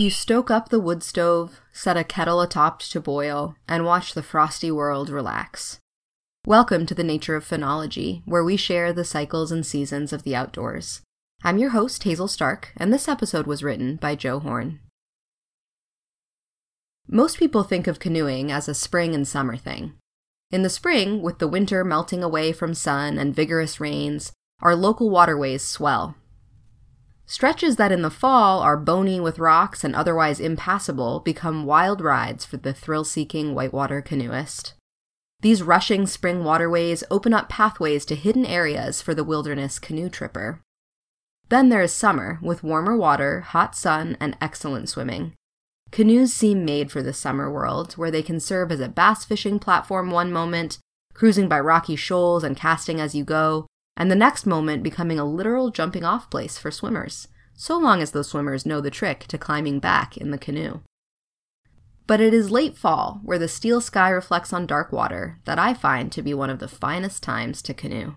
You stoke up the wood stove, set a kettle atop to boil, and watch the frosty world relax. Welcome to the Nature of Phenology, where we share the cycles and seasons of the outdoors. I'm your host, Hazel Stark, and this episode was written by Joe Horn. Most people think of canoeing as a spring and summer thing. In the spring, with the winter melting away from sun and vigorous rains, our local waterways swell. Stretches that in the fall are bony with rocks and otherwise impassable become wild rides for the thrill seeking whitewater canoeist. These rushing spring waterways open up pathways to hidden areas for the wilderness canoe tripper. Then there is summer, with warmer water, hot sun, and excellent swimming. Canoes seem made for the summer world, where they can serve as a bass fishing platform one moment, cruising by rocky shoals and casting as you go, and the next moment becoming a literal jumping off place for swimmers, so long as those swimmers know the trick to climbing back in the canoe. But it is late fall, where the steel sky reflects on dark water, that I find to be one of the finest times to canoe.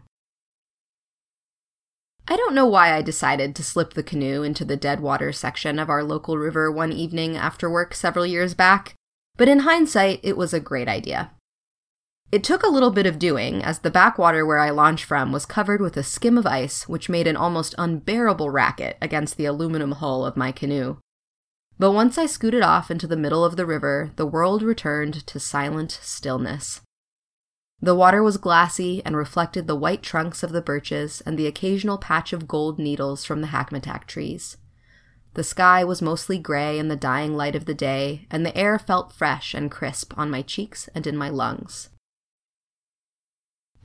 I don't know why I decided to slip the canoe into the dead water section of our local river one evening after work several years back, but in hindsight, it was a great idea. It took a little bit of doing, as the backwater where I launched from was covered with a skim of ice, which made an almost unbearable racket against the aluminum hull of my canoe. But once I scooted off into the middle of the river, the world returned to silent stillness. The water was glassy and reflected the white trunks of the birches and the occasional patch of gold needles from the hackmatack trees. The sky was mostly gray in the dying light of the day, and the air felt fresh and crisp on my cheeks and in my lungs.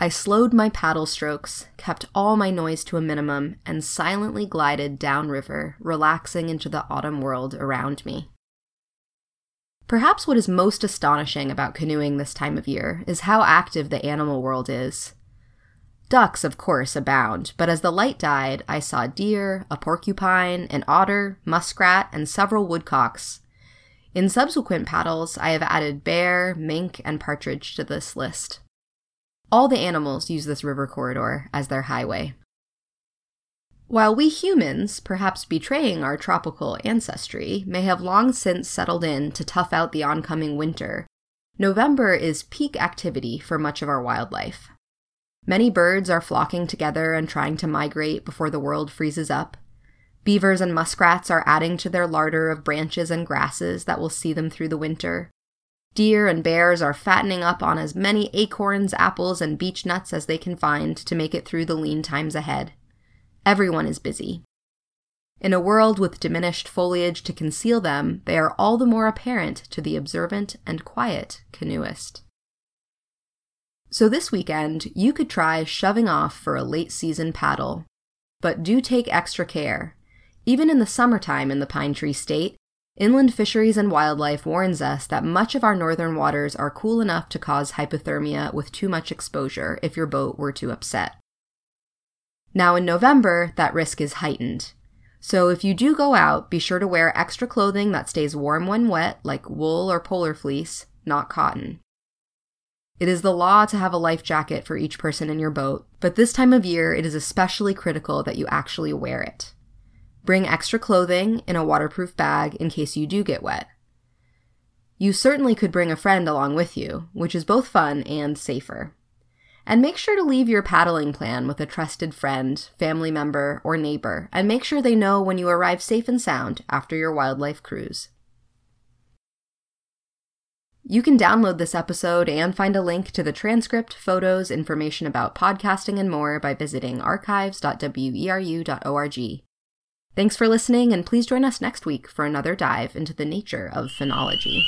I slowed my paddle strokes, kept all my noise to a minimum, and silently glided downriver, relaxing into the autumn world around me. Perhaps what is most astonishing about canoeing this time of year is how active the animal world is. Ducks, of course, abound, but as the light died, I saw deer, a porcupine, an otter, muskrat, and several woodcocks. In subsequent paddles, I have added bear, mink, and partridge to this list. All the animals use this river corridor as their highway. While we humans, perhaps betraying our tropical ancestry, may have long since settled in to tough out the oncoming winter, November is peak activity for much of our wildlife. Many birds are flocking together and trying to migrate before the world freezes up. Beavers and muskrats are adding to their larder of branches and grasses that will see them through the winter. Deer and bears are fattening up on as many acorns, apples, and beech nuts as they can find to make it through the lean times ahead. Everyone is busy. In a world with diminished foliage to conceal them, they are all the more apparent to the observant and quiet canoeist. So this weekend, you could try shoving off for a late season paddle. But do take extra care. Even in the summertime in the Pine Tree State, Inland Fisheries and Wildlife warns us that much of our northern waters are cool enough to cause hypothermia with too much exposure if your boat were to upset. Now, in November, that risk is heightened. So, if you do go out, be sure to wear extra clothing that stays warm when wet, like wool or polar fleece, not cotton. It is the law to have a life jacket for each person in your boat, but this time of year it is especially critical that you actually wear it. Bring extra clothing in a waterproof bag in case you do get wet. You certainly could bring a friend along with you, which is both fun and safer. And make sure to leave your paddling plan with a trusted friend, family member, or neighbor, and make sure they know when you arrive safe and sound after your wildlife cruise. You can download this episode and find a link to the transcript, photos, information about podcasting, and more by visiting archives.weru.org. Thanks for listening, and please join us next week for another dive into the nature of phenology.